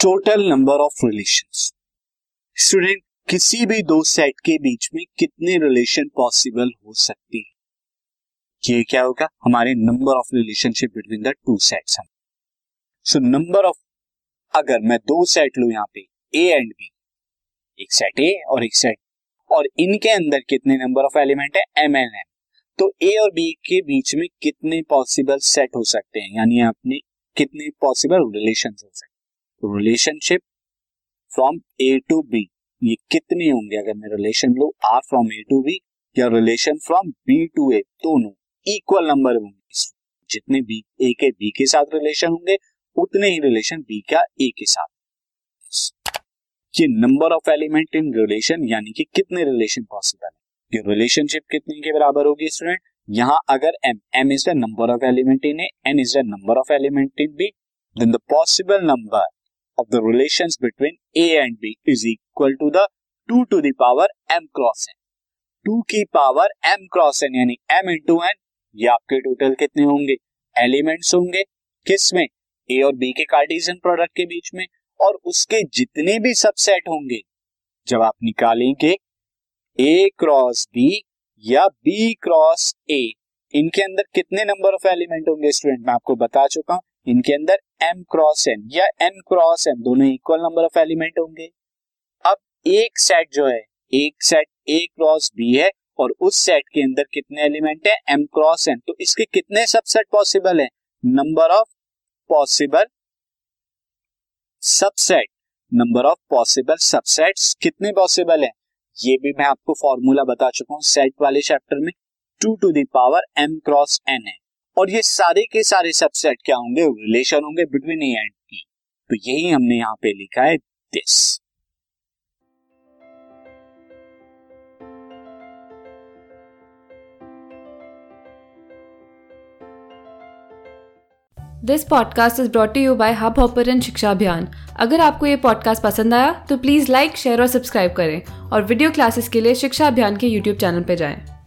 Total number of relation student किसी भी दो सेट के बीच में कितने रिलेशन पॉसिबल हो सकती है? ये क्या होगा? हमारे number of relationship between the two sets so number of अगर मैं दो सेट लू यहाँ पे ए एंड बी एक सेट ए और एक सेट और इनके अंदर कितने नंबर ऑफ़ एलिमेंट है? एम एन एम तो ए और बी के बीच में कितने पॉसिबल सेट हो सकते हैं? यानी अपने कितने पॉसिबल रिलेशन हो सकते हैं? Relationship from A to B ये कितने होंगे? अगर मैं relation low R from A to B या relation from B to A दोनों इक्वल नंबर होंगे। जितने बी ए के बी के साथ रिलेशन होंगे, उतने ही रिलेशन बी का ए के साथ। ये number of element in relation यानी कि कितने रिलेशन पॉसिबल है? ये रिलेशनशिप कितने के बराबर होगी स्टूडेंट यहाँ अगर M M is the number of element in N is the number of element in B then the possible number of the relations between A and B is equal to the two to the power M cross N two की power M cross N यानी M into N ये आपके total कितने होंगे? Elements होंगे। किसमें? ए और B के कार्टिजन प्रोडक्ट के बीच में। और उसके जितने भी सबसेट होंगे, जब आप निकालेंगे ए क्रॉस बी या बी क्रॉस ए इनके अंदर कितने नंबर ऑफ़ एलिमेंट होंगे स्टूडेंट मैं आपको बता चुका हूँ। इनके अंदर एम क्रॉस एन या एन क्रॉस एम दोनों इक्वल नंबर ऑफ़ एलिमेंट होंगे। अब एक सेट जो है, एक सेट ए क्रॉस बी है और उस सेट के अंदर कितने एलिमेंट है? एम क्रॉस एन तो इसके कितने सबसेट पॉसिबल है? Number of possible subset number of possible subsets कितने पॉसिबल है? ये भी मैं आपको फॉर्मूला बता चुका हूँ सेट वाले चैप्टर में। Two to the power M cross N है। और ये सारे के सारे सबसेट क्या होंगे? रिलेशन होंगे बिटवीन ए एंड बी तो यही हमने यहाँ पे लिखा है this this podcast is brought you by Hubhopper Shiksha Abhiyan अगर आपको ये पॉडकास्ट पसंद आया तो प्लीज़ लाइक शेयर और सब्सक्राइब करें और वीडियो क्लासेस के लिए शिक्षा अभियान के यूट्यूब चैनल पर जाएँ।